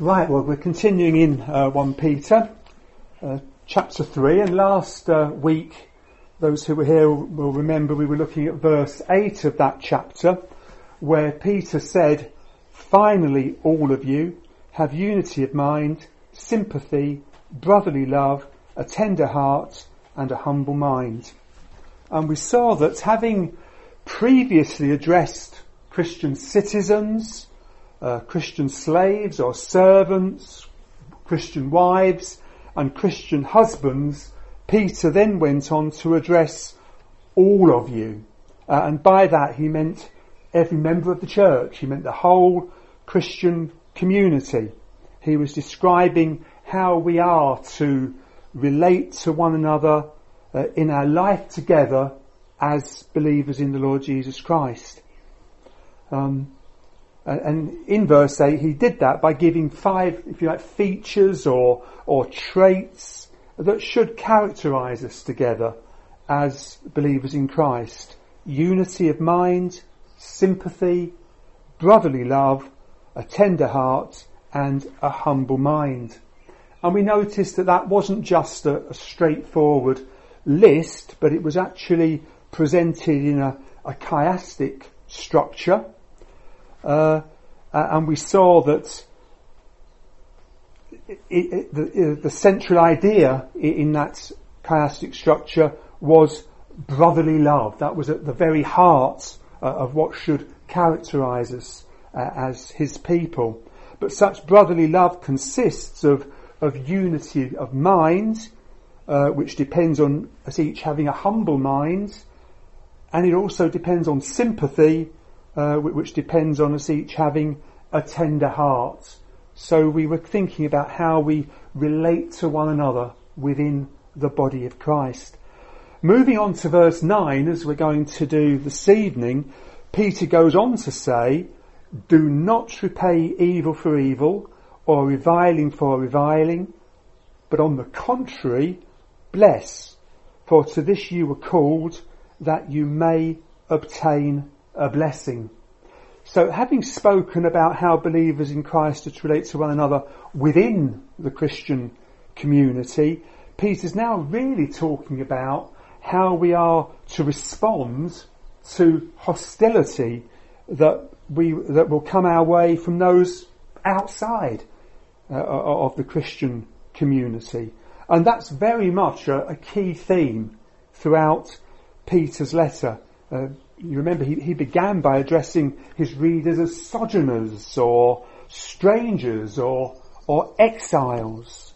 Right, well, we're continuing in uh, 1 Peter, uh, chapter 3, and last uh, week, those who were here will remember we were looking at verse 8 of that chapter, where Peter said, Finally, all of you have unity of mind, sympathy, brotherly love, a tender heart, and a humble mind. And we saw that having previously addressed Christian citizens, uh, Christian slaves or servants, Christian wives and Christian husbands, Peter then went on to address all of you. Uh, and by that he meant every member of the church. He meant the whole Christian community. He was describing how we are to relate to one another uh, in our life together as believers in the Lord Jesus Christ. Um, and in verse 8, he did that by giving five, if you like, features or, or traits that should characterize us together as believers in Christ. Unity of mind, sympathy, brotherly love, a tender heart, and a humble mind. And we noticed that that wasn't just a, a straightforward list, but it was actually presented in a, a chiastic structure uh, and we saw that it, it, the, the, central idea in that chiastic structure was brotherly love. That was at the very heart uh, of what should characterize us uh, as his people. But such brotherly love consists of, of unity of mind, uh, which depends on us each having a humble mind, and it also depends on sympathy, uh, which depends on us each having a tender heart. So we were thinking about how we relate to one another within the body of Christ. Moving on to verse 9, as we're going to do this evening, Peter goes on to say, Do not repay evil for evil or reviling for reviling, but on the contrary, bless, for to this you were called, that you may obtain a blessing. So having spoken about how believers in Christ are to relate to one another within the Christian community, Peter's now really talking about how we are to respond to hostility that we, that will come our way from those outside uh, of the Christian community. And that's very much a, a key theme throughout Peter's letter. Uh, you remember he, he began by addressing his readers as sojourners or strangers or, or exiles.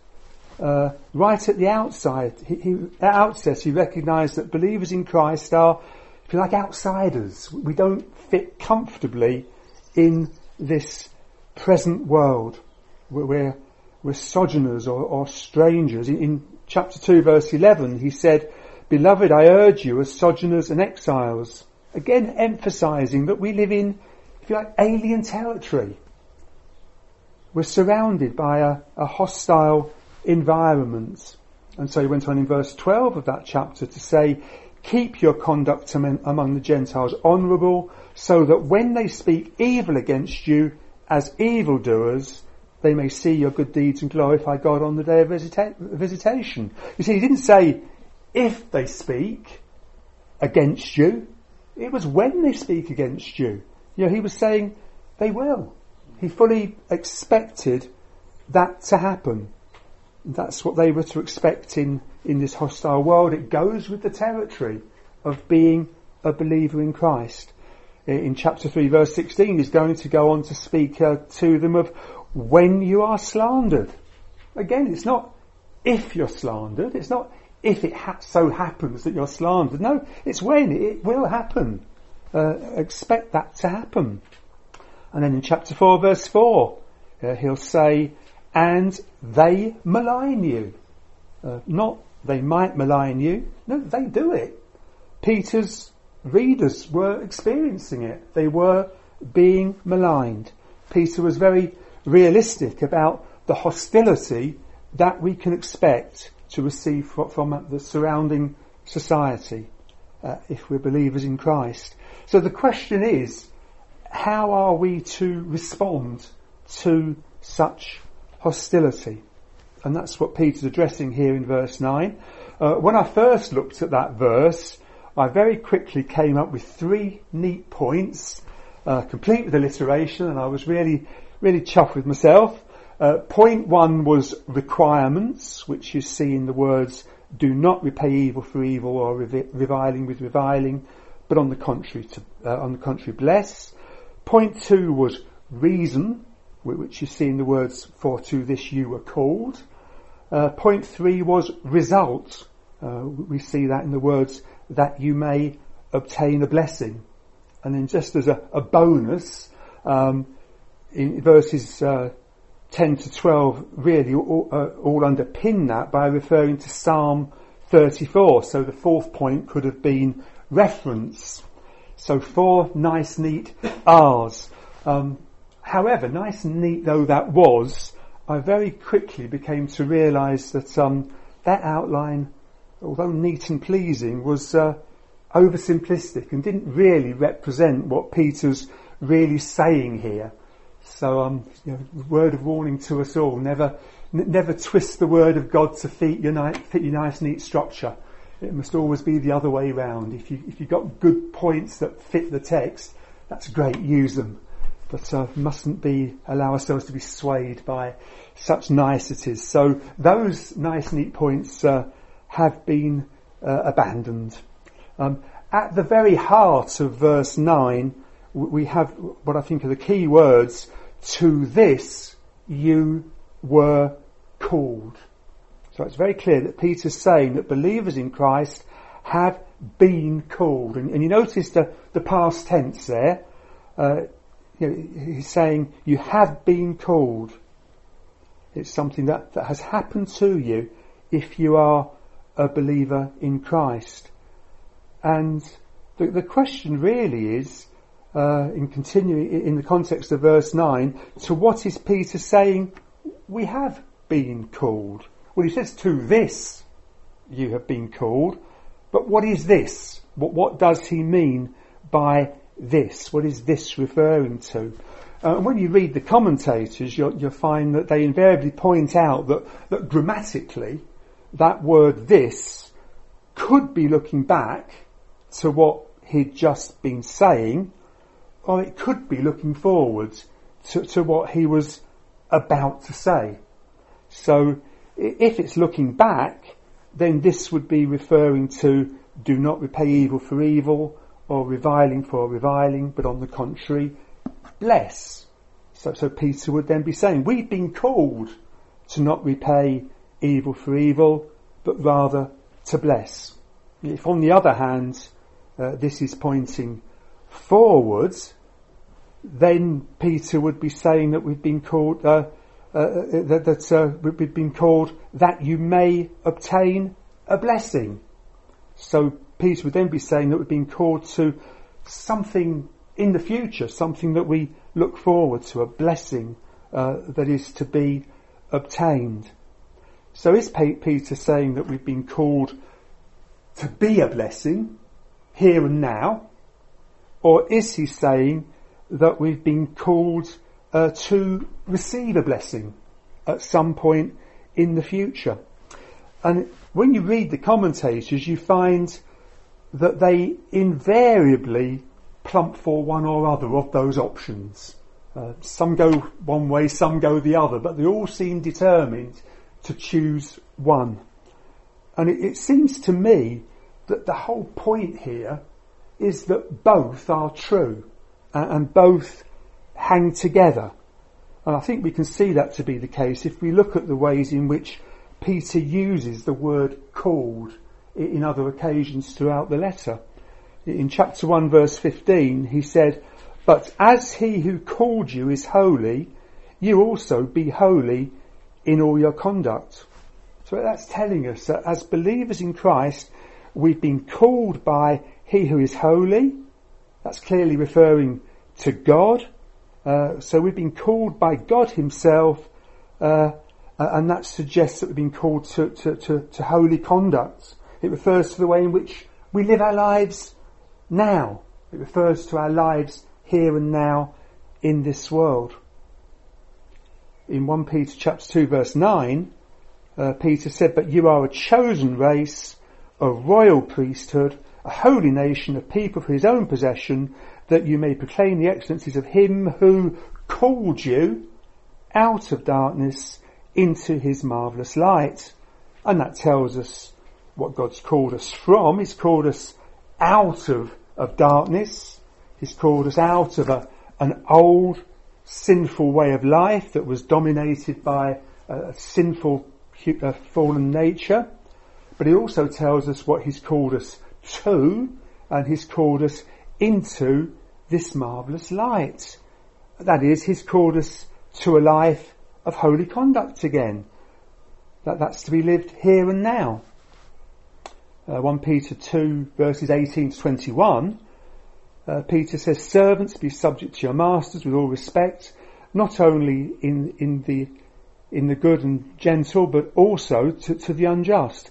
Uh, right at the outside, he, he, at outset, he recognised that believers in Christ are, if you like, outsiders. We don't fit comfortably in this present world. We're, we're sojourners or, or strangers. In, in chapter 2 verse 11, he said, Beloved, I urge you as sojourners and exiles Again, emphasizing that we live in, if you like, alien territory. We're surrounded by a, a hostile environment. And so he went on in verse 12 of that chapter to say, keep your conduct among the Gentiles honourable, so that when they speak evil against you as evildoers, they may see your good deeds and glorify God on the day of visita- visitation. You see, he didn't say if they speak against you, it was when they speak against you. You know, he was saying they will. He fully expected that to happen. That's what they were to expect in, in this hostile world. It goes with the territory of being a believer in Christ. In chapter 3 verse 16 he's going to go on to speak uh, to them of when you are slandered. Again, it's not if you're slandered, it's not if it ha- so happens that you're slandered. No, it's when it will happen. Uh, expect that to happen. And then in chapter 4 verse 4, uh, he'll say, and they malign you. Uh, not they might malign you. No, they do it. Peter's readers were experiencing it. They were being maligned. Peter was very realistic about the hostility that we can expect to receive from the surrounding society uh, if we're believers in Christ. So the question is, how are we to respond to such hostility. And that's what Peter's addressing here in verse 9. Uh, when I first looked at that verse, I very quickly came up with three neat points, uh, complete with alliteration, and I was really, really chuffed with myself. Uh, point one was requirements, which you see in the words, do not repay evil for evil or revi- reviling with reviling, but on the contrary, to, uh, on the contrary, bless. Point two was reason, which you see in the words, for to this you were called. Uh, point three was result. Uh, we see that in the words, that you may obtain a blessing. And then just as a, a bonus, um, in verses uh, 10 to 12 really all, uh, all underpin that by referring to Psalm 34. So the fourth point could have been reference. So four nice, neat R's. Um, however, nice and neat though that was, I very quickly became to realise that um, that outline, although neat and pleasing, was uh, oversimplistic and didn't really represent what Peter's really saying here. So, um, you know, word of warning to us all: never, n- never twist the word of God to fit your, ni- fit your nice, neat structure. It must always be the other way round. If you if you've got good points that fit the text, that's great. Use them, but uh, mustn't be allow ourselves to be swayed by such niceties. So those nice, neat points uh, have been uh, abandoned. Um, at the very heart of verse nine we have what I think are the key words, to this you were called. So it's very clear that Peter's saying that believers in Christ have been called. And, and you notice the, the past tense there. Uh, you know, he's saying you have been called. It's something that, that has happened to you if you are a believer in Christ. And the, the question really is, uh, in continuing in the context of verse 9, to what is Peter saying we have been called? Well, he says, to this you have been called, but what is this? What, what does he mean by this? What is this referring to? Uh, and when you read the commentators, you'll, you'll, find that they invariably point out that, that grammatically, that word this could be looking back to what he'd just been saying, or it could be looking forward to, to what he was about to say. So if it's looking back, then this would be referring to do not repay evil for evil or reviling for reviling, but on the contrary, bless. So, so Peter would then be saying, we've been called to not repay evil for evil, but rather to bless. If on the other hand, uh, this is pointing forwards, then Peter would be saying that we've been called uh, uh, uh that, that uh, we've been called that you may obtain a blessing. So Peter would then be saying that we've been called to something in the future, something that we look forward to, a blessing uh, that is to be obtained. So is Peter saying that we've been called to be a blessing here and now? Or is he saying that we've been called uh, to receive a blessing at some point in the future? And when you read the commentators, you find that they invariably plump for one or other of those options. Uh, some go one way, some go the other, but they all seem determined to choose one. And it, it seems to me that the whole point here is that both are true and both hang together. And I think we can see that to be the case if we look at the ways in which Peter uses the word called in other occasions throughout the letter. In chapter 1 verse 15 he said, But as he who called you is holy, you also be holy in all your conduct. So that's telling us that as believers in Christ, we've been called by he who is holy, that's clearly referring to God. Uh, so we've been called by God himself, uh, and that suggests that we've been called to, to, to, to holy conduct. It refers to the way in which we live our lives now. It refers to our lives here and now in this world. in 1 Peter chapter 2 verse 9, uh, Peter said, but you are a chosen race, a royal priesthood, a holy nation, a people for his own possession, that you may proclaim the excellencies of him who called you out of darkness into his marvellous light. And that tells us what God's called us from. He's called us out of, of darkness. He's called us out of a, an old sinful way of life that was dominated by a sinful a fallen nature. But he also tells us what he's called us to and he's called us into this marvellous light. That is, he's called us to a life of holy conduct again. That, that's to be lived here and now. Uh, 1 Peter 2 verses 18 to 21, uh, Peter says, servants be subject to your masters with all respect, not only in, in the, in the good and gentle, but also to, to the unjust.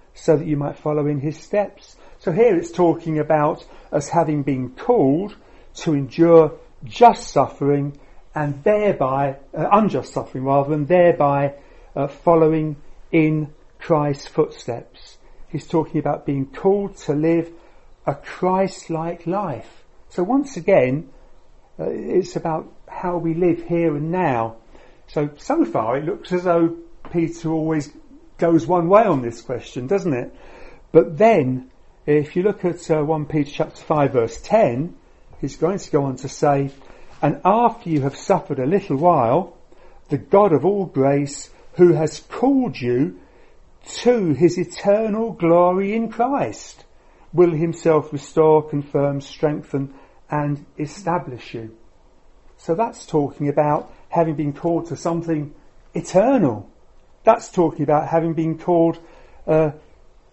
so that you might follow in his steps. So here it's talking about us having been called to endure just suffering and thereby, uh, unjust suffering rather, and thereby uh, following in Christ's footsteps. He's talking about being called to live a Christ-like life. So once again, uh, it's about how we live here and now. So, so far it looks as though Peter always goes one way on this question, doesn't it? But then, if you look at uh, 1 Peter chapter 5 verse 10, he's going to go on to say, and after you have suffered a little while, the God of all grace, who has called you to his eternal glory in Christ will himself restore, confirm, strengthen and establish you. So that's talking about having been called to something eternal. That's talking about having been called uh,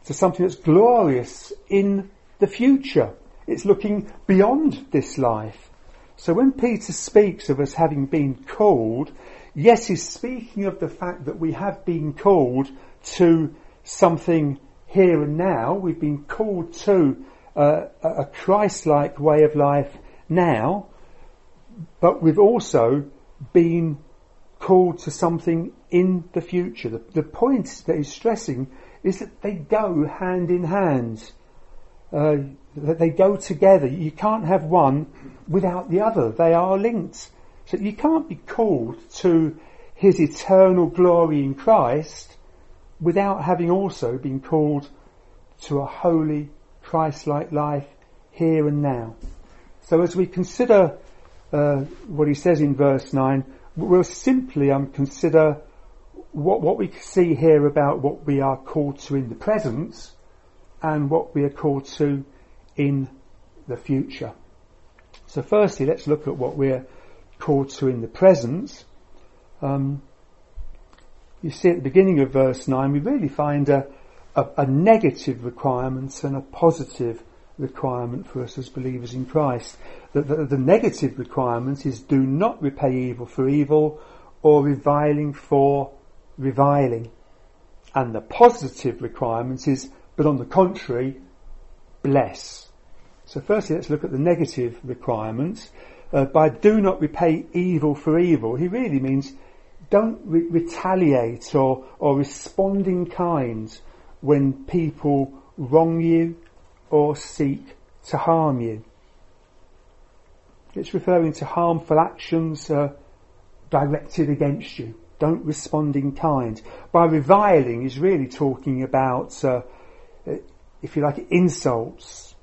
to something that's glorious in the future. It's looking beyond this life. So when Peter speaks of us having been called, yes, he's speaking of the fact that we have been called to something here and now. We've been called to uh, a Christ-like way of life now, but we've also been called to something in the future. The, the point that he's stressing is that they go hand in hand. Uh, that they go together. You can't have one without the other. They are linked. So you can't be called to his eternal glory in Christ without having also been called to a holy, Christ-like life here and now. So as we consider uh, what he says in verse 9, we'll simply um, consider what, what we see here about what we are called to in the present and what we are called to in the future. So firstly, let's look at what we're called to in the present. Um, you see at the beginning of verse 9, we really find a, a, a negative requirement and a positive requirement for us as believers in Christ. The, the, the, negative requirement is do not repay evil for evil or reviling for reviling. And the positive requirement is, but on the contrary, bless. So firstly let's look at the negative requirements. Uh, by do not repay evil for evil, he really means don't re- retaliate or, or respond in kind when people wrong you or seek to harm you. It's referring to harmful actions uh, directed against you. Don't respond in kind. By reviling is really talking about, uh, if you like, insults.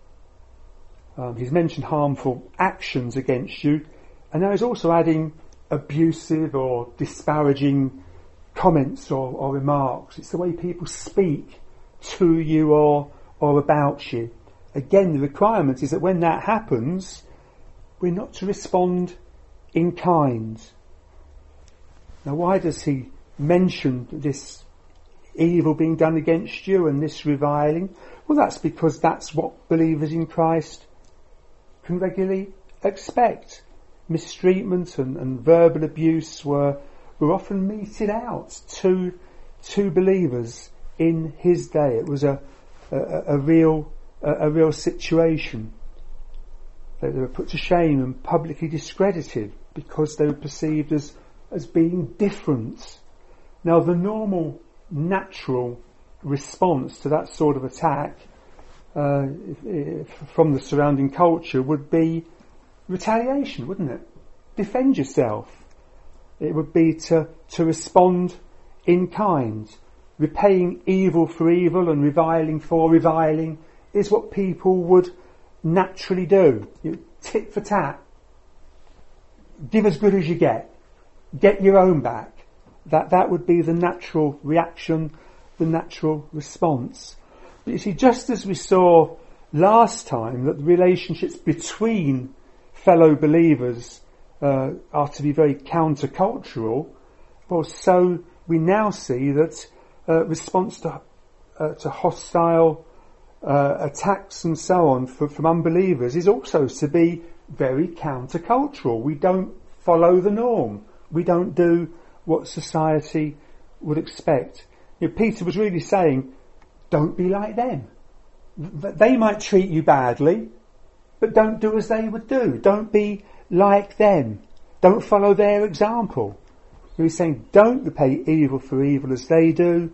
Um, he's mentioned harmful actions against you, and now he's also adding abusive or disparaging comments or, or remarks. It's the way people speak to you or, or about you. Again, the requirement is that when that happens, we're not to respond in kind. Now, why does he mention this evil being done against you and this reviling? Well, that's because that's what believers in Christ can regularly expect. Mistreatment and, and verbal abuse were, were often meted out to, to believers in his day. It was a, a, a real, a, a real situation. They, they were put to shame and publicly discredited because they were perceived as, as being different. Now the normal, natural response to that sort of attack uh, if, if, from the surrounding culture would be retaliation, wouldn't it? Defend yourself. It would be to, to respond in kind. Repaying evil for evil and reviling for reviling is what people would naturally do. You, tit for tat. Give as good as you get. Get your own back. That, that would be the natural reaction, the natural response. But you see, just as we saw last time that the relationships between fellow believers uh, are to be very countercultural, well, so we now see that uh, response to, uh, to hostile uh, attacks and so on from unbelievers is also to be very countercultural. We don't follow the norm. We don't do what society would expect. You know, Peter was really saying, don't be like them. They might treat you badly, but don't do as they would do. Don't be like them. Don't follow their example. He's saying don't repay evil for evil as they do,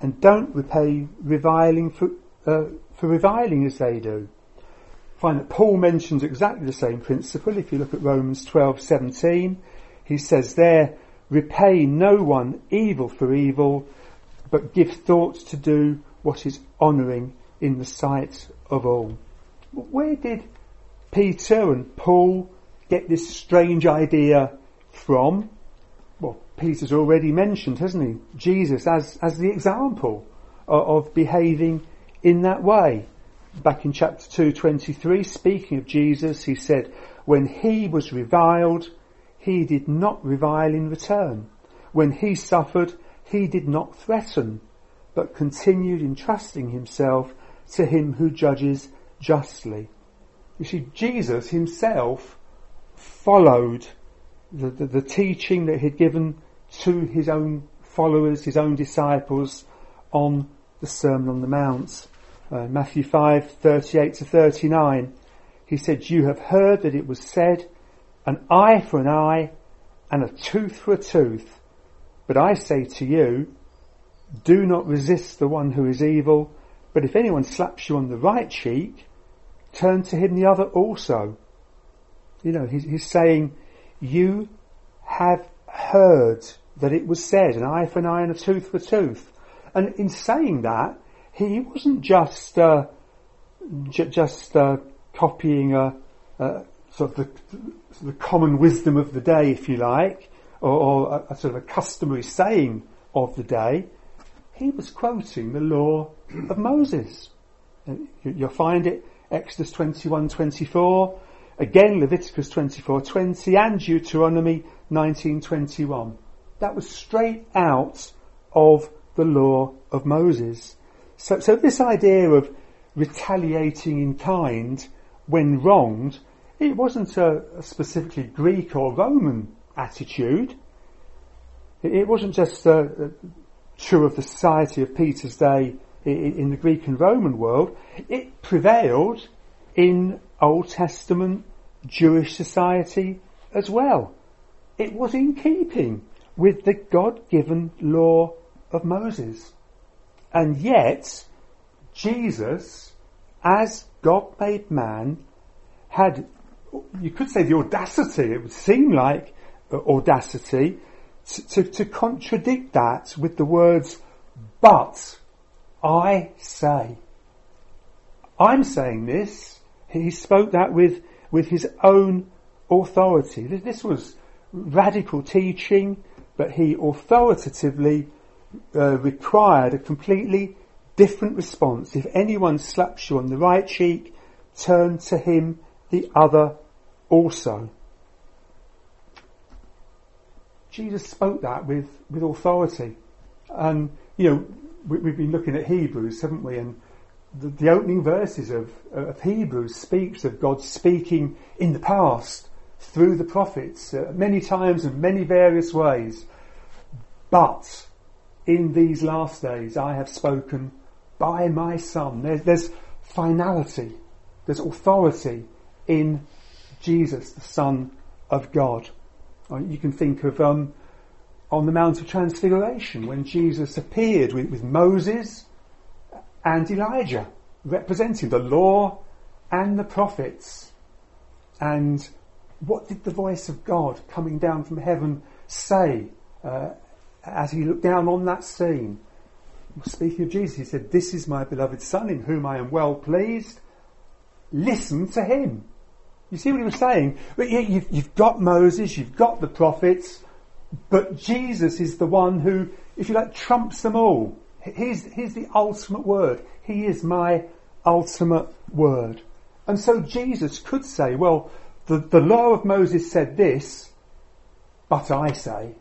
and don't repay reviling for, uh, for reviling as they do. Find that Paul mentions exactly the same principle. If you look at Romans 12:17, he says there, repay no one evil for evil, but give thought to do what is honouring in the sight of all. Where did Peter and Paul get this strange idea from? Well, Peter's already mentioned, hasn't he? Jesus as, as the example of, of behaving in that way. Back in chapter 223, speaking of Jesus, he said, when he was reviled, he did not revile in return. When he suffered, he did not threaten, but continued entrusting himself to him who judges justly. You see, Jesus himself followed the, the, the teaching that he'd given to his own followers, his own disciples on the Sermon on the Mount. Uh, Matthew 5, 38 to 39. He said, you have heard that it was said, an eye for an eye and a tooth for a tooth. But I say to you, do not resist the one who is evil, but if anyone slaps you on the right cheek, turn to him the other also. You know, he's, he's saying, you have heard that it was said, an eye for an eye and a tooth for a tooth. And in saying that, he wasn't just uh, j- just uh, copying a, a, sort of the, the, common wisdom of the day, if you like, or, or a, a, sort of a customary saying of the day. He was quoting the law of Moses. You'll find it Exodus 21:24, again Leviticus 24:20, and Deuteronomy 19:21. That was straight out of the law of Moses. So, so this idea of retaliating in kind when wronged, it wasn't a, a specifically Greek or Roman attitude. It, wasn't just uh, true of the society of Peter's day in, in the Greek and Roman world. It prevailed in Old Testament Jewish society as well. It was in keeping with the God-given law of Moses. And yet, Jesus, as God made man, had, you could say the audacity, it would seem like audacity, to, to, to contradict that with the words, but I say. I'm saying this. He spoke that with, with his own authority. This was radical teaching, but he authoritatively uh, required a completely different response. If anyone slaps you on the right cheek, turn to him the other also. Jesus spoke that with, with authority. And, you know, we, have been looking at Hebrews, haven't we? And the, the opening verses of, of Hebrews speaks of God speaking in the past through the prophets uh, many times and many various ways. But in these last days I have spoken by my Son. There, there's finality, there's authority in Jesus, the Son of God. Uh, you can think of um, on the Mount of Transfiguration when Jesus appeared with, with Moses and Elijah, representing the law and the prophets. And what did the voice of God coming down from heaven say uh, as he looked down on that scene? Speaking of Jesus, he said, This is my beloved Son in whom I am well pleased. Listen to him. You see what he was saying? You've got Moses, you've got the prophets, but Jesus is the one who, if you like, trumps them all. He's, he's the ultimate word. He is my ultimate word. And so Jesus could say, well, the, the law of Moses said this, but I say.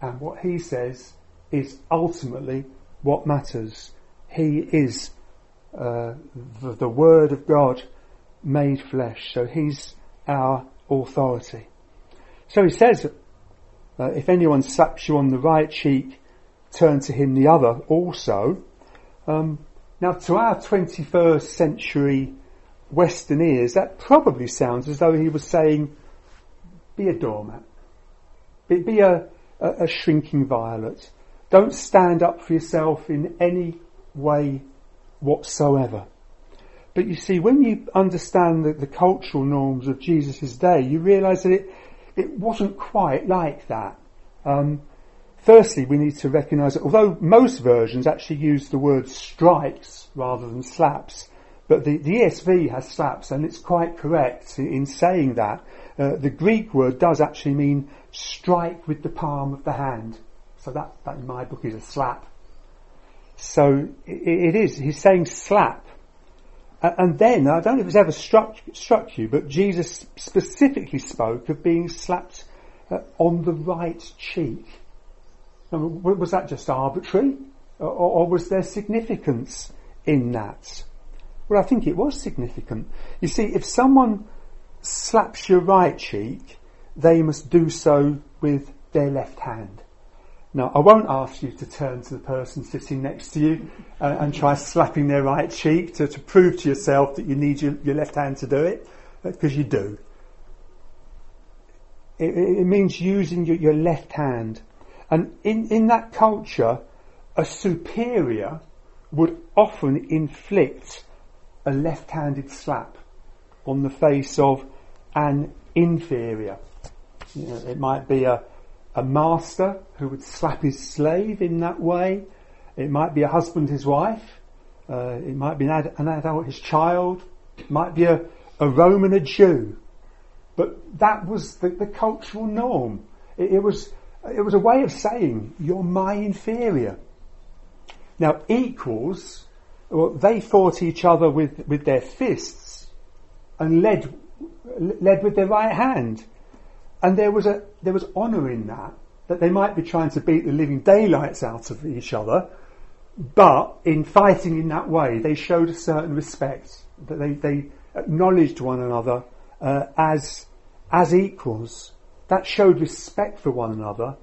And what he says is ultimately what matters. He is uh, the, the Word of God made flesh. So he's our authority. So he says, uh, if anyone slaps you on the right cheek, turn to him the other also. Um, now, to our 21st century Western ears, that probably sounds as though he was saying, be a doormat. Be, be a, a, a shrinking violet. Don't stand up for yourself in any way whatsoever. But you see, when you understand the, the cultural norms of Jesus' day, you realise that it, it wasn't quite like that. Um, firstly, we need to recognise that although most versions actually use the word strikes rather than slaps, but the, the ESV has slaps, and it's quite correct in saying that. Uh, the Greek word does actually mean strike with the palm of the hand. So that, that in my book is a slap. So it, it is. He's saying slap. And then, I don't know if it's ever struck, struck you, but Jesus specifically spoke of being slapped uh, on the right cheek. was that just arbitrary? Or, or was there significance in that? Well, I think it was significant. You see, if someone slaps your right cheek, they must do so with their left hand. Now, I won't ask you to turn to the person sitting next to you uh, and try slapping their right cheek to, to prove to yourself that you need your, your left hand to do it, because uh, you do. It, it means using your, your, left hand. And in, in that culture, a superior would often inflict a left-handed slap on the face of an inferior. You know, it might be a, a master who would slap his slave in that way. It might be a husband his wife. Uh, it might be an, ad, an adult his child. It might be a, a Roman a Jew. But that was the, the cultural norm. It, it, was it was a way of saying you're my inferior. Now equals, well, they fought each other with, with their fists and led led with their right hand. And there was a there was honour in that, that they might be trying to beat the living daylights out of each other, but in fighting in that way, they showed a certain respect, that they, they acknowledged one another uh, as as equals. That showed respect for one another,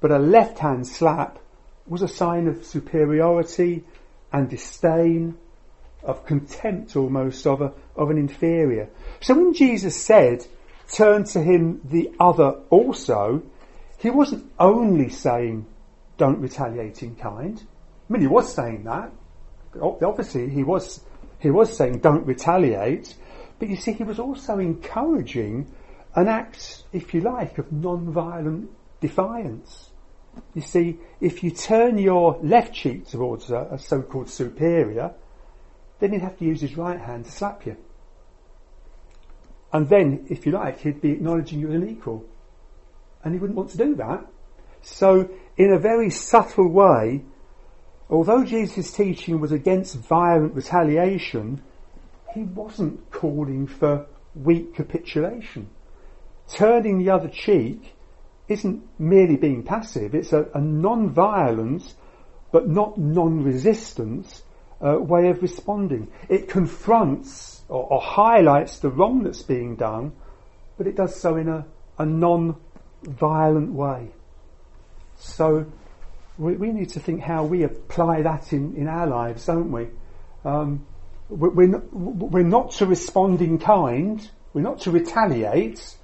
but a left hand slap was a sign of superiority and disdain, of contempt almost of a, of an inferior. So when Jesus said, turn to him the other also, he wasn't only saying, don't retaliate in kind. I mean, he was saying that. Obviously, he was, he was saying, don't retaliate. But you see, he was also encouraging an act, if you like, of non-violent defiance. You see, if you turn your left cheek towards a, a so-called superior, then he'd have to use his right hand to slap you. And then, if you like, he'd be acknowledging you as an equal. And he wouldn't want to do that. So, in a very subtle way, although Jesus' teaching was against violent retaliation, he wasn't calling for weak capitulation. Turning the other cheek isn't merely being passive, it's a, a non violence but not non resistance uh, way of responding. It confronts or, or, highlights the wrong that's being done, but it does so in a, a non-violent way. So we, we, need to think how we apply that in, in our lives, don't we? Um, we're, not, we're not to respond in kind, we're not to retaliate,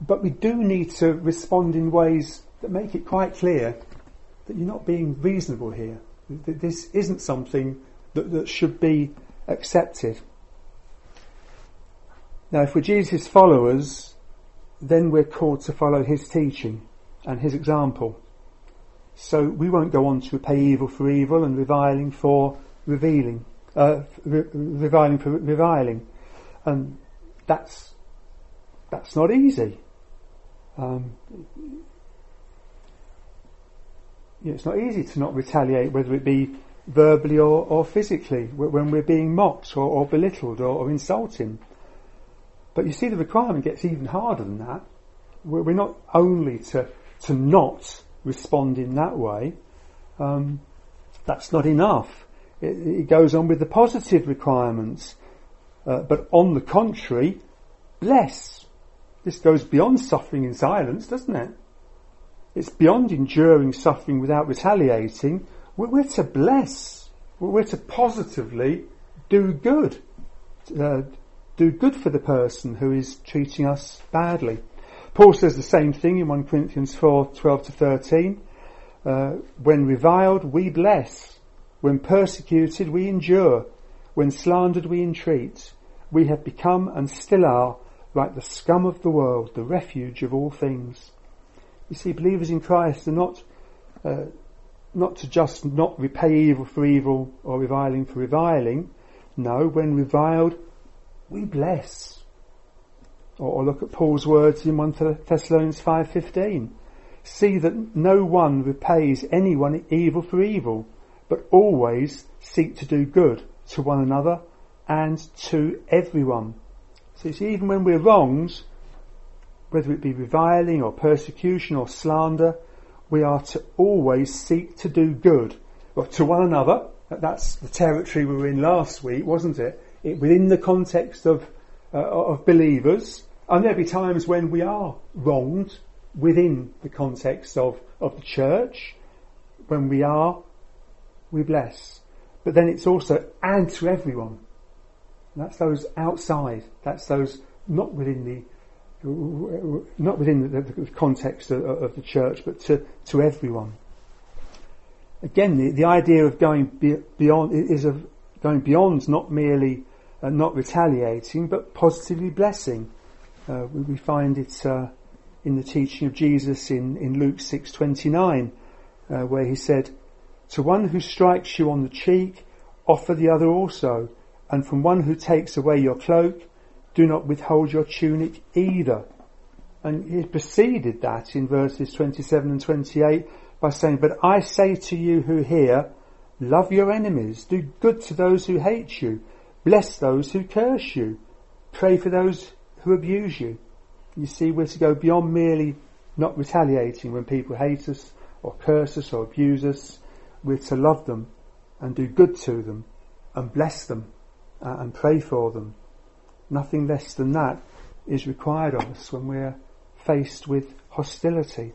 but we do need to respond in ways that make it quite clear that you're not being reasonable here. That this isn't something that, that should be accepted. Now, if we're Jesus' followers, then we're called to follow his teaching and his example. So we won't go on to repay evil for evil and reviling for revealing, uh, re- reviling for reviling. And that's, that's not easy. Um, it's not easy to not retaliate, whether it be verbally or, or physically, when we're being mocked or, or belittled or, or insulting. But you see, the requirement gets even harder than that. We're not only to, to not respond in that way, um, that's not enough. It, it, goes on with the positive requirements. Uh, but on the contrary, bless. This goes beyond suffering in silence, doesn't it? It's beyond enduring suffering without retaliating. We're, we're to bless. We're to positively do good. Uh, do good for the person who is treating us badly. Paul says the same thing in 1 Corinthians 4, 12 to 13. Uh, when reviled, we bless. When persecuted, we endure. When slandered, we entreat. We have become and still are like the scum of the world, the refuge of all things. You see, believers in Christ are not, uh, not to just not repay evil for evil or reviling for reviling. No, when reviled, we bless. Or, or look at Paul's words in 1 Thessalonians 5.15. See that no one repays anyone evil for evil, but always seek to do good to one another and to everyone. So you see, even when we're wronged, whether it be reviling or persecution or slander, we are to always seek to do good well, to one another. That's the territory we were in last week, wasn't it? It within the context of uh, of believers, and there'll be times when we are wronged within the context of of the church. When we are, we bless. But then it's also and to everyone. And that's those outside. That's those not within the not within the, context of, the church, but to, to everyone. Again, the, the idea of going be, beyond is of going beyond not merely uh, not retaliating, but positively blessing. Uh, we, find it uh, in the teaching of Jesus in, in Luke six twenty nine, uh, where he said, "To one who strikes you on the cheek, offer the other also, and from one who takes away your cloak." do not withhold your tunic either. And he preceded that in verses 27 and 28 by saying, But I say to you who hear, love your enemies, do good to those who hate you, bless those who curse you, pray for those who abuse you. You see, we're to go beyond merely not retaliating when people hate us or curse us or abuse us. We're to love them and do good to them and bless them uh, and pray for them. Nothing less than that is required of us when we're faced with hostility.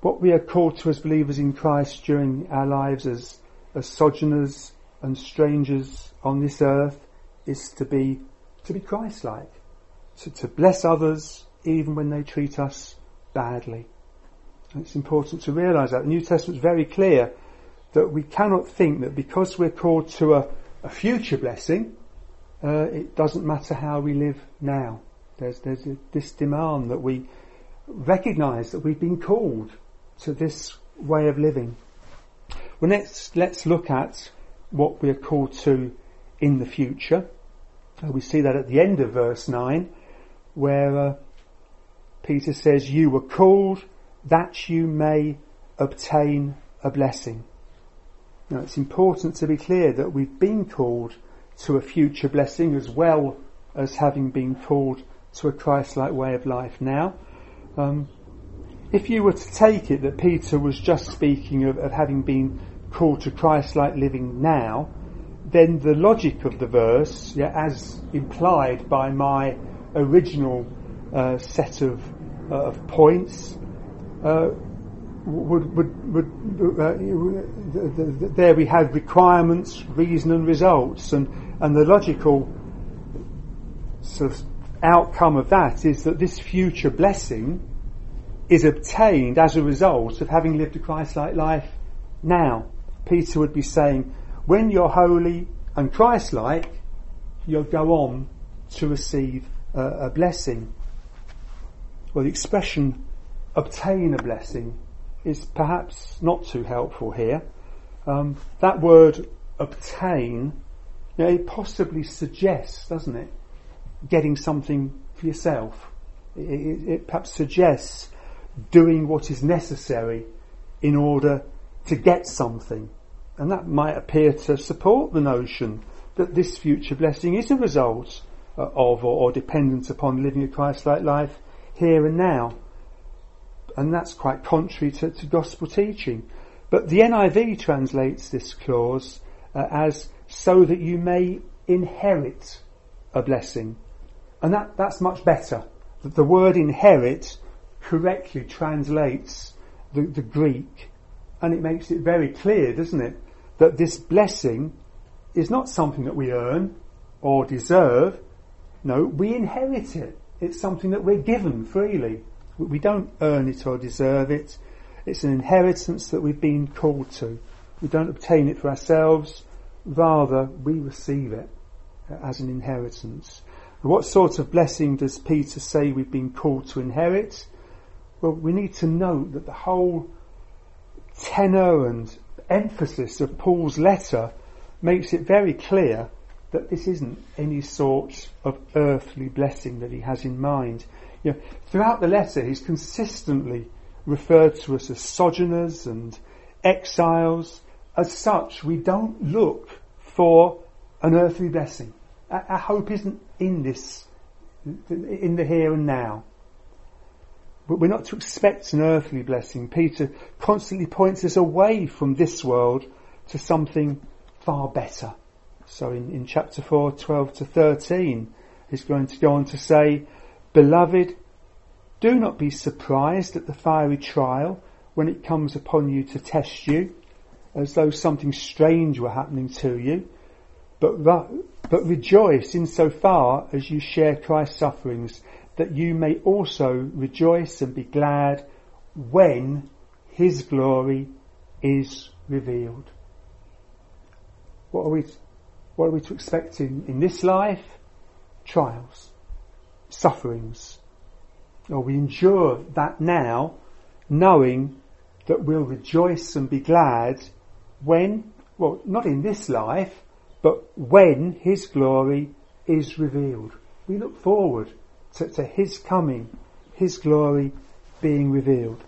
What we are called to as believers in Christ during our lives as, as sojourners and strangers on this earth is to be, to be Christ-like. To, to bless others even when they treat us badly. And it's important to realise that. The New Testament is very clear that we cannot think that because we're called to a, a future blessing, uh, it doesn't matter how we live now. There's, there's a, this demand that we recognise that we've been called to this way of living. Well, let's, let's look at what we are called to in the future. Uh, we see that at the end of verse 9, where uh, Peter says, You were called that you may obtain a blessing. Now, it's important to be clear that we've been called to a future blessing as well as having been called to a Christ-like way of life now. Um, if you were to take it that Peter was just speaking of, of having been called to Christ-like living now, then the logic of the verse, yeah, as implied by my original uh, set of, uh, of points, uh, would, would, would uh, there we have requirements, reason and results, and, and the logical sort of outcome of that is that this future blessing is obtained as a result of having lived a Christ-like life now. Peter would be saying, when you're holy and Christ-like, you'll go on to receive a, a blessing. Well, the expression obtain a blessing is perhaps not too helpful here. Um, that word obtain, you know, it possibly suggests, doesn't it, getting something for yourself. It, it, it perhaps suggests doing what is necessary in order to get something. And that might appear to support the notion that this future blessing is a result uh, of or, or dependent upon living a Christ-like life here and now. And that's quite contrary to, to gospel teaching. But the NIV translates this clause uh, as so that you may inherit a blessing. And that, that's much better. The word inherit correctly translates the, the Greek and it makes it very clear, doesn't it, that this blessing is not something that we earn or deserve. No, we inherit it. It's something that we're given freely. We don't earn it or deserve it. It's an inheritance that we've been called to. We don't obtain it for ourselves. Rather, we receive it as an inheritance. What sort of blessing does Peter say we've been called to inherit? Well, we need to note that the whole tenor and emphasis of Paul's letter makes it very clear that this isn't any sort of earthly blessing that he has in mind. You know, throughout the letter, he's consistently referred to us as sojourners and exiles. As such, we don't look for an earthly blessing. Our, hope isn't in this, in the here and now. But we're not to expect an earthly blessing. Peter constantly points us away from this world to something far better. So in, in chapter 4, 12 to 13, he's going to go on to say, Beloved, do not be surprised at the fiery trial when it comes upon you to test you, as though something strange were happening to you, but, but rejoice in so far as you share Christ's sufferings that you may also rejoice and be glad when his glory is revealed. What are we, what are we to expect in, in this life? Trials, sufferings. Or we endure that now, knowing that we'll rejoice and be glad when, well, not in this life, but when his glory is revealed. We look forward to, to his coming, his glory being revealed.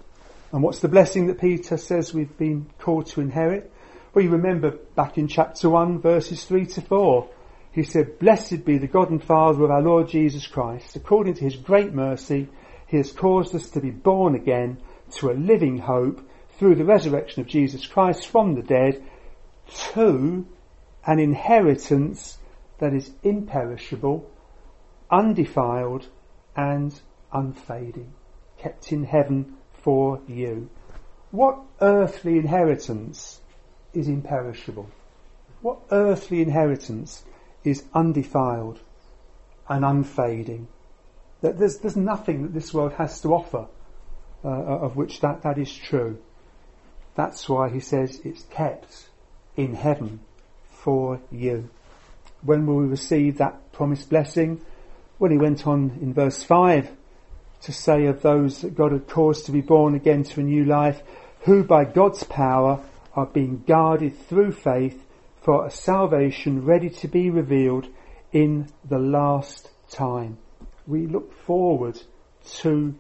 And what's the blessing that Peter says we've been called to inherit? Well, you remember back in chapter 1 verses 3 to 4, he said, Blessed be the God and Father of our Lord Jesus Christ. According to his great mercy, he has caused us to be born again to a living hope through the resurrection of Jesus Christ from the dead to an inheritance that is imperishable, undefiled, and unfading, kept in heaven for you. What earthly inheritance is imperishable? What earthly inheritance is undefiled and unfading? That there's, there's nothing that this world has to offer uh, of which that, that is true. That's why he says it's kept in heaven for you. When will we receive that promised blessing? Well, he went on in verse 5 to say of those that God had caused to be born again to a new life, who by God's power are being guarded through faith for a salvation ready to be revealed in the last time. We look forward to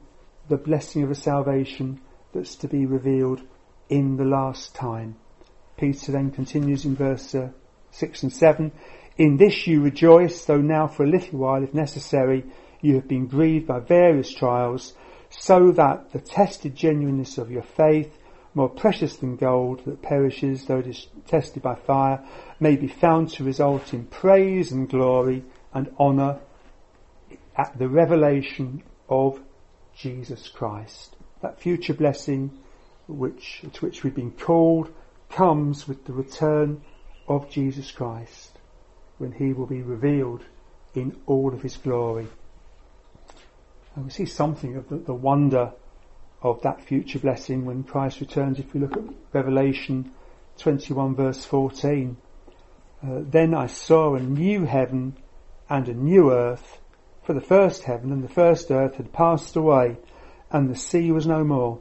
the blessing of a salvation that's to be revealed in the last time. Peter then continues in verse uh, 6 and 7. In this you rejoice, though now for a little while, if necessary, you have been grieved by various trials, so that the tested genuineness of your faith, more precious than gold that perishes though it is tested by fire, may be found to result in praise and glory and honour at the revelation of Jesus Christ. That future blessing which, to which we've been called comes with the return of Jesus Christ when he will be revealed in all of his glory. And we see something of the, the wonder of that future blessing when Christ returns if we look at Revelation 21 verse 14. Uh, then I saw a new heaven and a new earth for the first heaven and the first earth had passed away, and the sea was no more.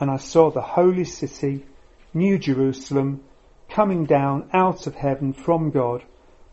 And I saw the holy city, New Jerusalem, coming down out of heaven from God,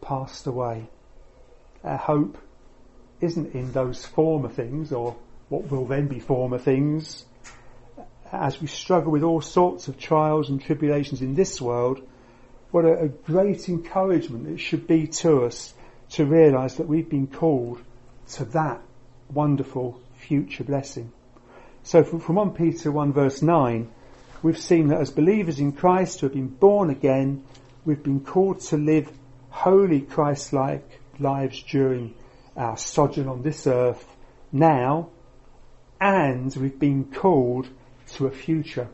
passed away. Our hope isn't in those former things, or what will then be former things. As we struggle with all sorts of trials and tribulations in this world, what a, great encouragement it should be to us to realise that we've been called to that wonderful future blessing. So from, from 1 Peter 1 verse 9, we've seen that as believers in Christ who have been born again, we've been called to live holy Christ-like lives during our sojourn on this earth now, and we've been called to a future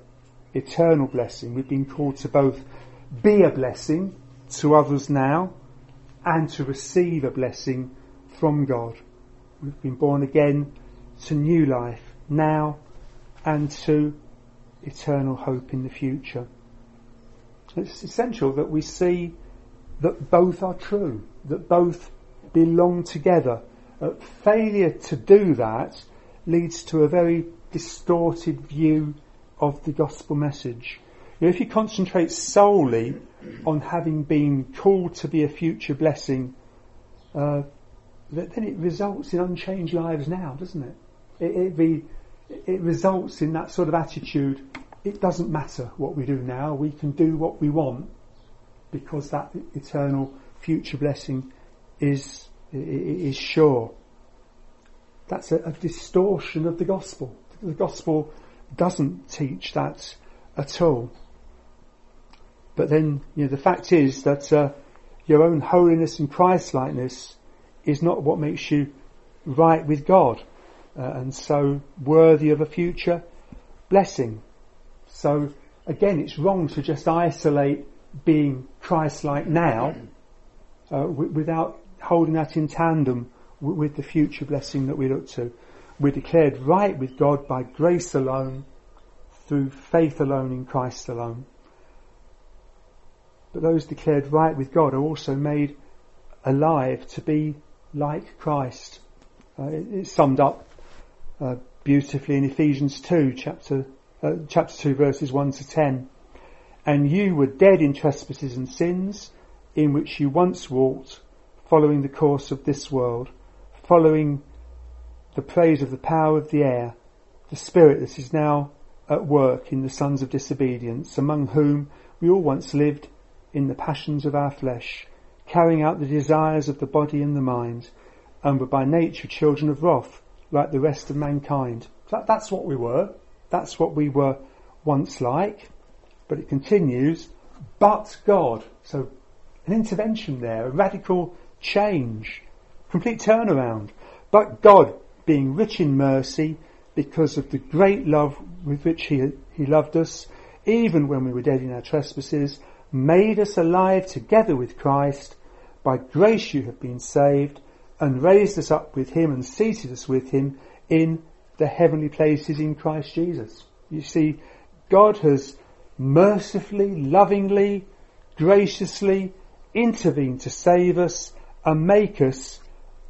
eternal blessing. We've been called to both be a blessing to others now and to receive a blessing from God. We've been born again to new life now and to eternal hope in the future. It's essential that we see that both are true, that both belong together. Uh, failure to do that leads to a very distorted view of the gospel message. If you concentrate solely on having been called to be a future blessing, uh, then it results in unchanged lives now, doesn't it? It, it, be, it results in that sort of attitude. It doesn't matter what we do now. We can do what we want because that eternal future blessing is is sure. That's a, a distortion of the gospel. The gospel doesn't teach that at all. But then, you know, the fact is that uh, your own holiness and Christ-likeness is not what makes you right with God, uh, and so worthy of a future blessing. So again, it's wrong to just isolate being Christ-like now uh, w- without holding that in tandem w- with the future blessing that we look to. We're declared right with God by grace alone, through faith alone in Christ alone. But those declared right with God are also made alive to be like Christ. Uh, it, it's summed up uh, beautifully in Ephesians 2, chapter, uh, chapter 2, verses 1 to 10. And you were dead in trespasses and sins, in which you once walked, following the course of this world, following the praise of the power of the air, the spirit that is now at work in the sons of disobedience, among whom we all once lived in the passions of our flesh, carrying out the desires of the body and the mind, and were by nature children of wrath, like the rest of mankind. So that's what we were. That's what we were once like. But it continues, but God. So an intervention there, a radical change, complete turnaround. But God, being rich in mercy, because of the great love with which He, he loved us, even when we were dead in our trespasses, made us alive together with Christ. By grace you have been saved and raised us up with him and seated us with him in the heavenly places in Christ Jesus. You see, God has mercifully, lovingly, graciously intervene to save us and make us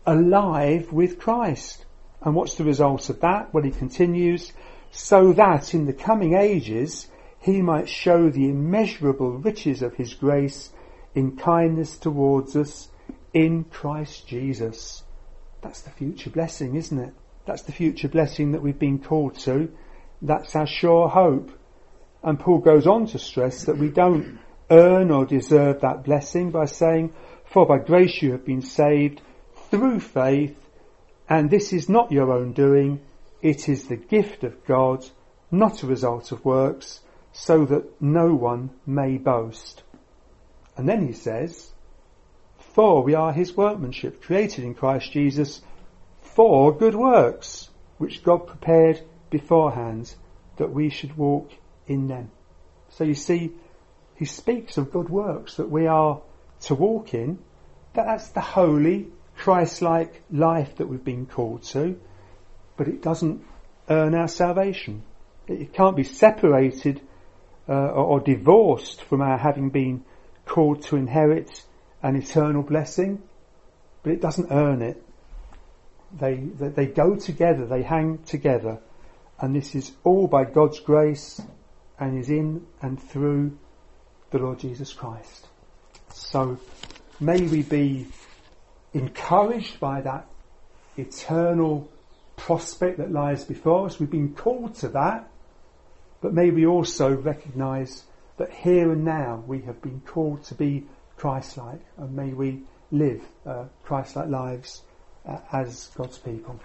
alive with Christ. And what's the result of that? Well, he continues, so that in the coming ages he might show the immeasurable riches of his grace in kindness towards us in Christ Jesus. That's the future blessing, isn't it? That's the future blessing that we've been called to. That's our sure hope. And Paul goes on to stress that we don't earn or deserve that blessing by saying, for by grace you have been saved through faith, and this is not your own doing, it is the gift of God, not a result of works, so that no one may boast. And then he says, For we are his workmanship, created in Christ Jesus for good works, which God prepared beforehand that we should walk in them. So you see, he speaks of good works that we are to walk in. That that's the holy, Christ-like life that we've been called to but it doesn't earn our salvation. It can't be separated uh, or, or divorced from our having been called to inherit an eternal blessing, but it doesn't earn it. They, they, they go together, they hang together, and this is all by God's grace and is in and through the Lord Jesus Christ. So may we be encouraged by that eternal prospect that lies before us. We've been called to that, but may we also recognise that here and now we have been called to be Christ-like, and may we live uh, Christ-like lives uh, as God's people.